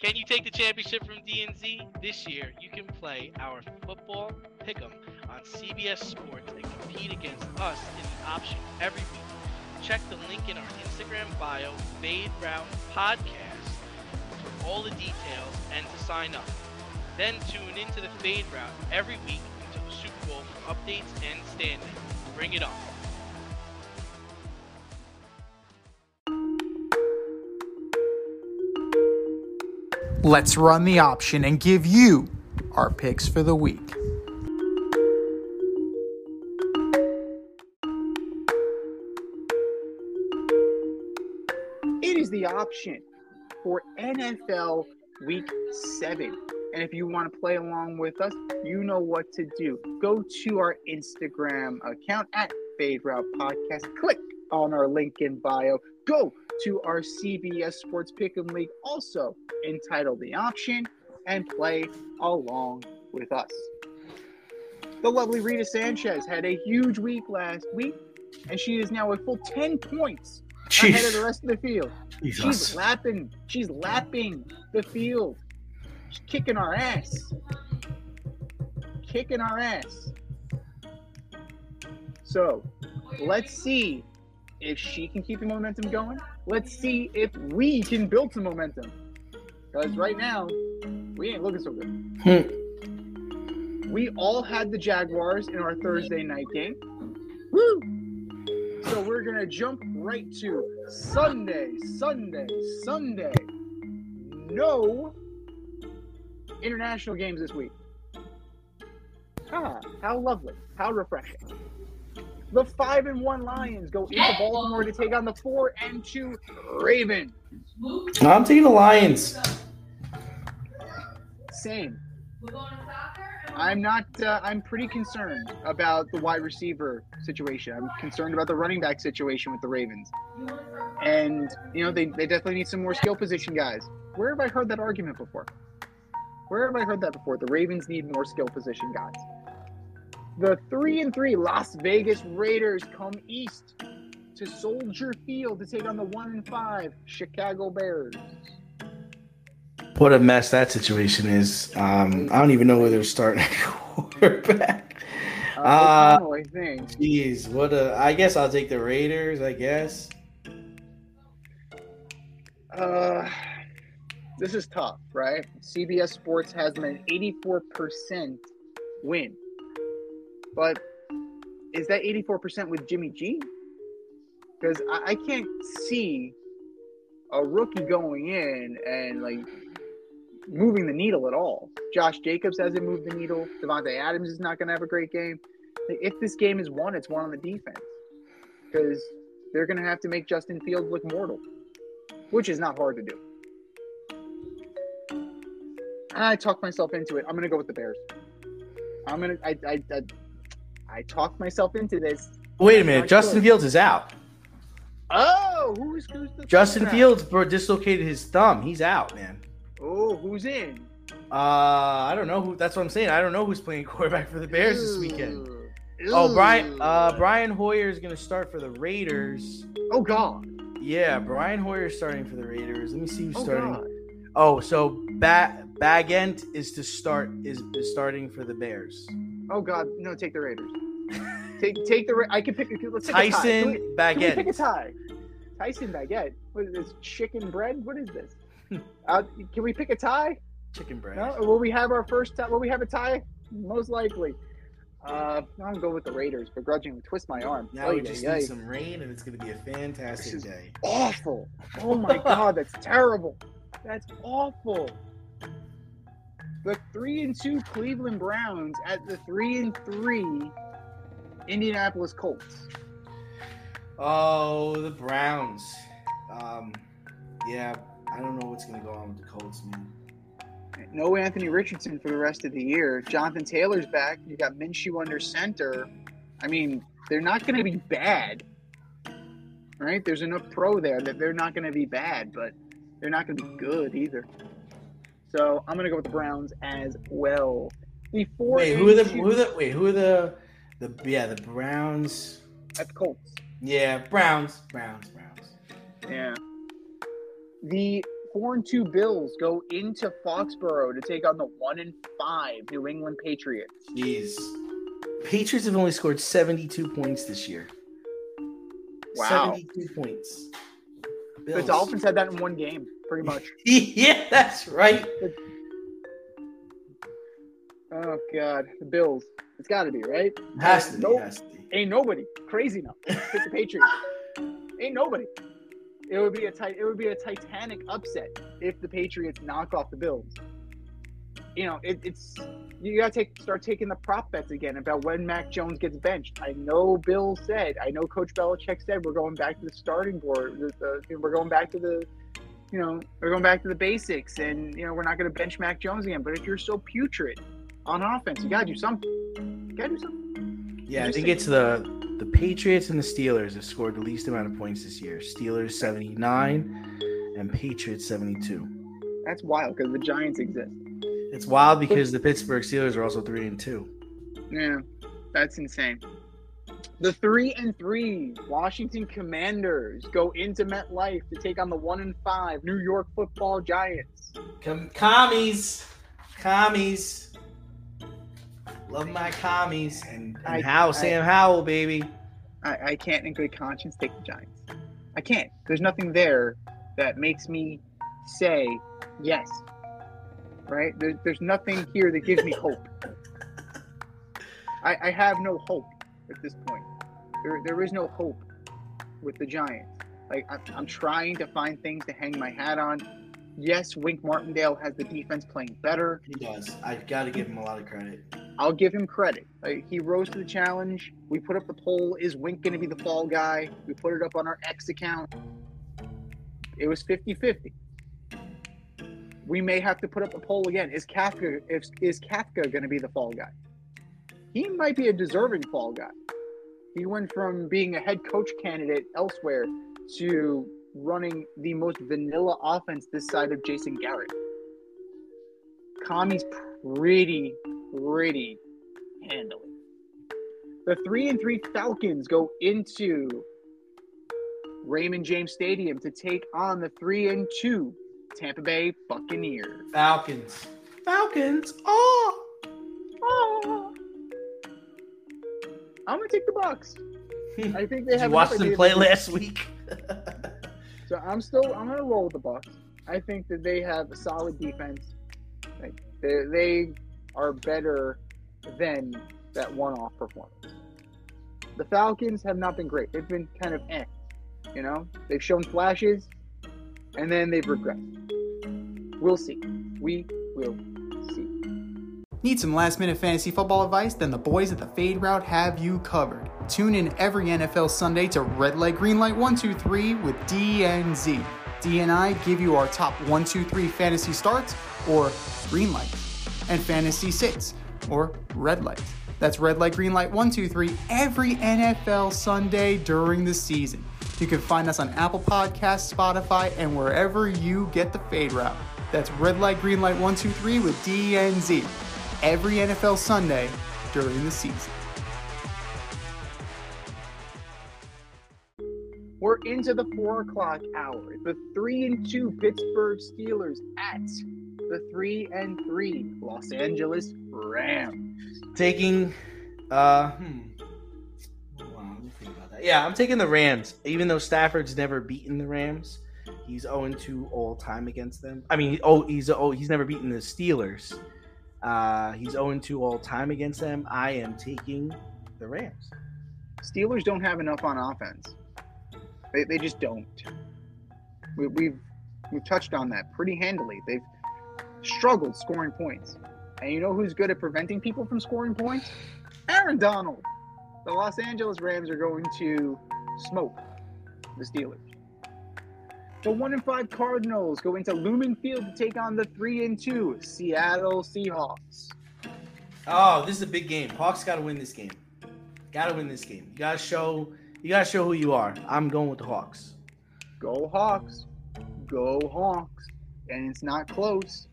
Can you take the championship from DNZ? This year, you can play our football pick'em on CBS Sports and compete against us in the option every week. Check the link in our Instagram bio, Fade Route Podcast, for all the details and to sign up. Then tune into the Fade Route every week until the Super Bowl for updates and standings. Bring it on. Let's run the option and give you our picks for the week. It is the option for NFL Week 7. And if you want to play along with us, you know what to do. Go to our Instagram account at Fade Route Podcast. Click on our link in bio. Go to our CBS Sports Pick'em League, also entitled The Option, and play along with us. The lovely Rita Sanchez had a huge week last week, and she is now a full 10 points ahead of the rest of the field. Jesus. She's lapping. She's lapping the field. She's kicking our ass. Kicking our ass. So, let's see if she can keep the momentum going. Let's see if we can build some momentum. Because right now, we ain't looking so good. Hmm. We all had the Jaguars in our Thursday night game. Woo! So we're gonna jump right to Sunday, Sunday, Sunday. No international games this week. Ah, how lovely, how refreshing. The five and one Lions go into Baltimore to take on the four and two Ravens. I'm taking the Lions. Same. I'm not. Uh, I'm pretty concerned about the wide receiver situation. I'm concerned about the running back situation with the Ravens, and you know they, they definitely need some more skill position guys. Where have I heard that argument before? Where have I heard that before? The Ravens need more skill position guys. The three and three Las Vegas Raiders come east to Soldier Field to take on the one and five Chicago Bears. What a mess that situation is. Um, I don't even know where they're starting at quarterback. Uh, Uh, I think. Jeez, what a. I guess I'll take the Raiders. I guess. Uh, this is tough, right? CBS Sports has them an 84% win. But is that 84% with Jimmy G? Because I, I can't see a rookie going in and like moving the needle at all. Josh Jacobs hasn't moved the needle. Davante Adams is not going to have a great game. If this game is won, it's won on the defense because they're going to have to make Justin Fields look mortal, which is not hard to do. I talked myself into it. I'm going to go with the Bears. I'm going to. I, I, I, talked myself into this. Wait a minute. Justin good. Fields is out. Oh, who's who's the Justin? Fields bro, dislocated his thumb. He's out, man. Oh, who's in? Uh, I don't know who. That's what I'm saying. I don't know who's playing quarterback for the Bears this weekend. Oh, Brian. Uh, Brian Hoyer is gonna start for the Raiders. Oh God. Yeah, Brian Hoyer is starting for the Raiders. Let me see who's Oh starting. God. Oh, so ba- Bagent is to start is, is starting for the Bears. Oh God. No, take the Raiders. take take the. Ra- I can pick. Let's pick a tie. Tyson we, pick a tie? Tyson baguette. What is this? Chicken bread? What is this? uh, can we pick a tie? Chicken bread. No. Will we have our first tie? Will we have a tie? Most likely. Uh, I'll go with the Raiders. Begrudgingly twist my arm. Now Ay, we just need some rain, and it's gonna be a fantastic day. awful. Oh my god, that's terrible. That's awful. The three and two Cleveland Browns at the three and three Indianapolis Colts. Oh, the Browns. Um, yeah, I don't know what's gonna go on with the Colts, man. No Anthony Richardson for the rest of the year. Jonathan Taylor's back. You got Minshew under center. I mean, they're not going to be bad, right? There's enough pro there that they're not going to be bad, but they're not going to be good either. So I'm going to go with the Browns as well. Four Wait, who are the who are the wait who are the the yeah the Browns? at the Colts? Yeah, Browns, Browns, Browns. Yeah. The four and two Bills go into Foxborough to take on the one and five New England Patriots. Jeez. Patriots have only scored 72 points this year. Wow. 72 points. The Dolphins had that in one game, pretty much. yeah, that's right. Oh God, the Bills. It's got to be right. Has to be. Nope. Has to be. Ain't nobody crazy enough pick the Patriots. Ain't nobody. It would be a It would be a titanic upset if the Patriots knock off the Bills. You know, it, it's you gotta take start taking the prop bets again about when Mac Jones gets benched. I know Bill said, I know Coach Belichick said we're going back to the starting board. The, the, we're going back to the, you know, we're going back to the basics, and you know we're not going to bench Mac Jones again. But if you're so putrid on offense, you gotta do something. You gotta do something. Yeah, I think think- it's the the Patriots and the Steelers have scored the least amount of points this year. Steelers 79 and Patriots 72. That's wild because the Giants exist. It's wild because the Pittsburgh Steelers are also 3 and 2. Yeah, that's insane. The three and three Washington Commanders go into MetLife to take on the one and five New York Football Giants. Com- commies. Commies. Love my commies. And, and I- Howell, I- Sam Howell, baby. I, I can't, in good conscience, take the Giants. I can't. There's nothing there that makes me say yes. Right? There, there's nothing here that gives me hope. I, I have no hope at this point. There, there is no hope with the Giants. Like I'm, I'm trying to find things to hang my hat on. Yes, Wink Martindale has the defense playing better. He does. I've got to give him a lot of credit. I'll give him credit. Like, he rose to the challenge. We put up the poll: Is Wink going to be the fall guy? We put it up on our X account. It was 50-50. We may have to put up the poll again. Is Kafka if, is Kafka going to be the fall guy? He might be a deserving fall guy. He went from being a head coach candidate elsewhere to running the most vanilla offense this side of Jason Garrett. Commies pretty, pretty handily. The three and three Falcons go into Raymond James Stadium to take on the three and two Tampa Bay Buccaneers. Falcons. Falcons. Oh. I'm gonna take the Bucs. I think they have. you watch enough them play last week? So I'm still I'm gonna roll with the Bucs. I think that they have a solid defense. Like they, they are better than that one-off performance. The Falcons have not been great. They've been kind of eh. You know, they've shown flashes, and then they've regressed. We'll see. We will. Need some last minute fantasy football advice? Then the boys at the Fade Route have you covered. Tune in every NFL Sunday to Red Light, Green Light 123 with DNZ. D and I give you our top 123 fantasy starts or green light, and fantasy sits or red light. That's red light, green light 123 every NFL Sunday during the season. You can find us on Apple Podcasts, Spotify, and wherever you get the Fade Route. That's red light, green light 1, 2, 3 with DNZ every NFL Sunday during the season. We're into the four o'clock hour. The three and two Pittsburgh Steelers at the three and three Los Angeles Rams. taking uh hmm. Hold on, let me think about that. Yeah, I'm taking the Rams. Even though Stafford's never beaten the Rams, he's 0-2 all time against them. I mean, oh, he's oh, he's never beaten the Steelers. Uh, he's 0-2 all time against them. I am taking the Rams. Steelers don't have enough on offense. They, they just don't. We, we've we've touched on that pretty handily. They've struggled scoring points, and you know who's good at preventing people from scoring points? Aaron Donald. The Los Angeles Rams are going to smoke the Steelers. The one and five Cardinals go into Lumen Field to take on the three and two Seattle Seahawks. Oh, this is a big game. Hawks got to win this game. Got to win this game. You got to show. You got to show who you are. I'm going with the Hawks. Go Hawks. Go Hawks. And it's not close.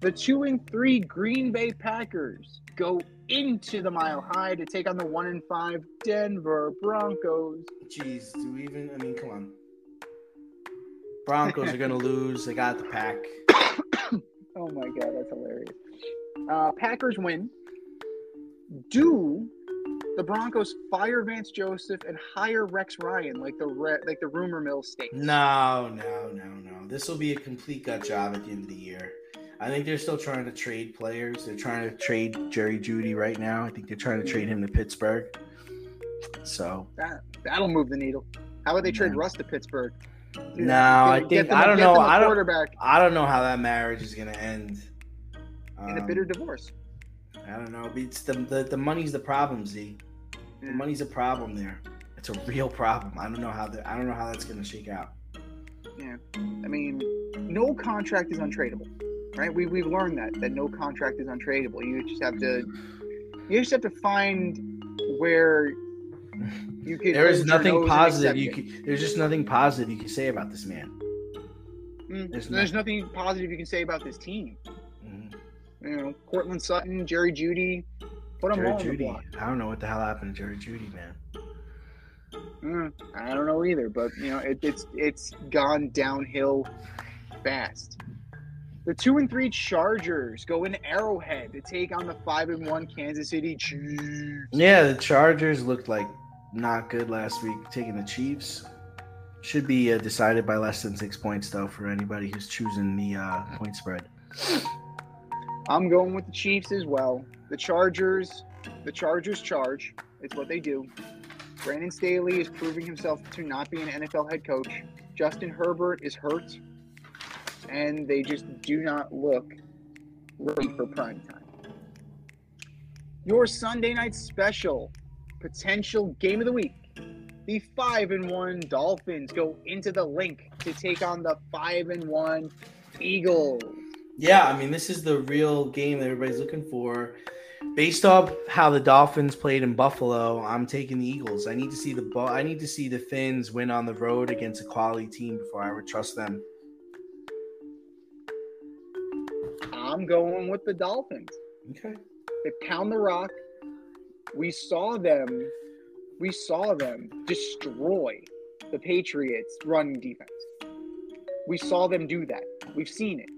The two and three Green Bay Packers go into the mile high to take on the one and five Denver Broncos. Jeez, do we even? I mean, come on. Broncos are gonna lose. They got the pack. Oh my god, that's hilarious. Uh, Packers win. Do the Broncos fire Vance Joseph and hire Rex Ryan like the re- like the rumor mill states? No, no, no, no. This will be a complete gut job at the end of the year. I think they're still trying to trade players. They're trying to trade Jerry Jeudy right now. I think they're trying to trade him to Pittsburgh. So That that'll move the needle. How would they trade No. Russ to Pittsburgh? No, I think- I don't know. I don't- I don't know how that marriage is gonna end. in a Um, bitter divorce. I don't know. It's the, the the money's the problem, Z. The money's a problem there. It's a real problem. I don't know how that. I don't know how that's gonna shake out. Yeah, I mean, no contract is untradeable, right? We we've learned that that no contract is untradeable. You just have to you just have to find where you can. There is nothing positive you can. There's just nothing positive you can say about this man. Mm, there's There's, nothing positive you can say about this team. Mhm. You know, Courtland Sutton, Jerry Jeudy, put them Jerry all Jeudy. I don't know what the hell happened to Jerry Jeudy, man. Mm, I don't know either, but you know, it, it's it's gone downhill fast. The two and three Chargers go in Arrowhead to take on the five and one Kansas City Chiefs. Yeah, the Chargers looked like not good last week, taking the Chiefs. Should be uh, decided by less than six points, though, for anybody who's choosing the uh, point spread. I'm going with the Chiefs as well. The Chargers, the Chargers charge. It's what they do. Brandon Staley is proving himself to not be an NFL head coach. Justin Herbert is hurt, and they just do not look ready for prime time. Your Sunday night special, potential game of the week. The five and one Dolphins go into the Linc to take on the five and one Eagles. Yeah, I mean, this is the real game that everybody's looking for. Based off how the Dolphins played in Buffalo, I'm taking the Eagles. I need to see the. I need to see the Fins win on the road against a quality team before I would trust them. I'm going with the Dolphins. Okay. They pound the rock. We saw them. We saw them destroy the Patriots' running defense. We saw them do that. We've seen it.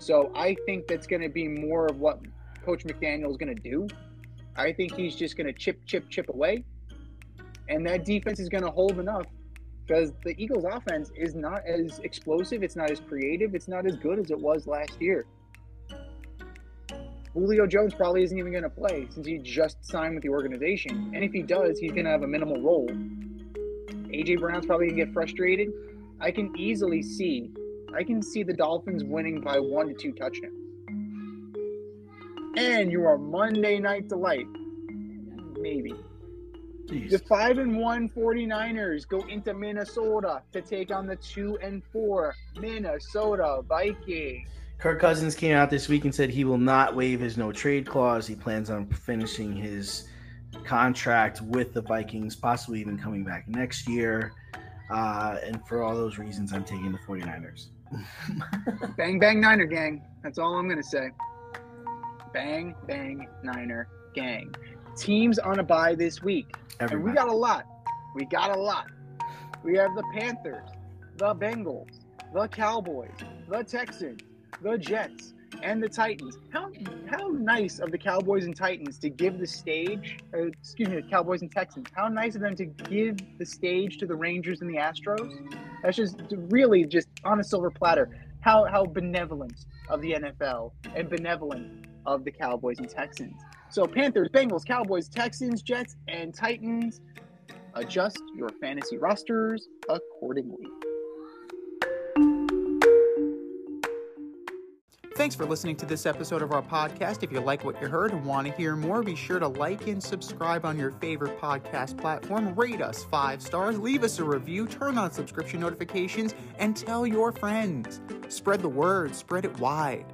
So I think that's going to be more of what Coach McDaniel is going to do. I think he's just going to chip, chip, chip away, and that defense is going to hold enough because the Eagles' offense is not as explosive. It's not as creative. It's not as good as it was last year. Julio Jones probably isn't even going to play since he just signed with the organization. And if he does, he's going to have a minimal role. AJ Brown's probably going to get frustrated. I can easily see, I can see the Dolphins winning by one to two touchdowns. And your Monday night delight, maybe. Jeez. The 5 and 1 49ers go into Minnesota to take on the 2 and 4 Minnesota Vikings. Kirk Cousins came out this week and said he will not waive his no trade clause. He plans on finishing his contract with the Vikings, possibly even coming back next year. Uh, and for all those reasons, I'm taking the 49ers. Bang, bang, Niner gang. That's all I'm going to say. Bang, bang, Niner gang. Teams on a bye this week. And we got a lot. We got a lot. We have the Panthers, the Bengals, the Cowboys, the Texans, the Jets, and the Titans. How how nice of the Cowboys and Titans to give the stage, uh, excuse me, the Cowboys and Texans. How nice of them to give the stage to the Rangers and the Astros. That's just really just on a silver platter. How how benevolent of the NFL and benevolent of the Cowboys and Texans. So Panthers, Bengals, Cowboys, Texans, Jets, and Titans. Adjust your fantasy rosters accordingly. Thanks for listening to this episode of our podcast. If you like what you heard and want to hear more, be sure to like and subscribe on your favorite podcast platform. Rate us five stars, leave us a review, turn on subscription notifications, and tell your friends. Spread the word, spread it wide.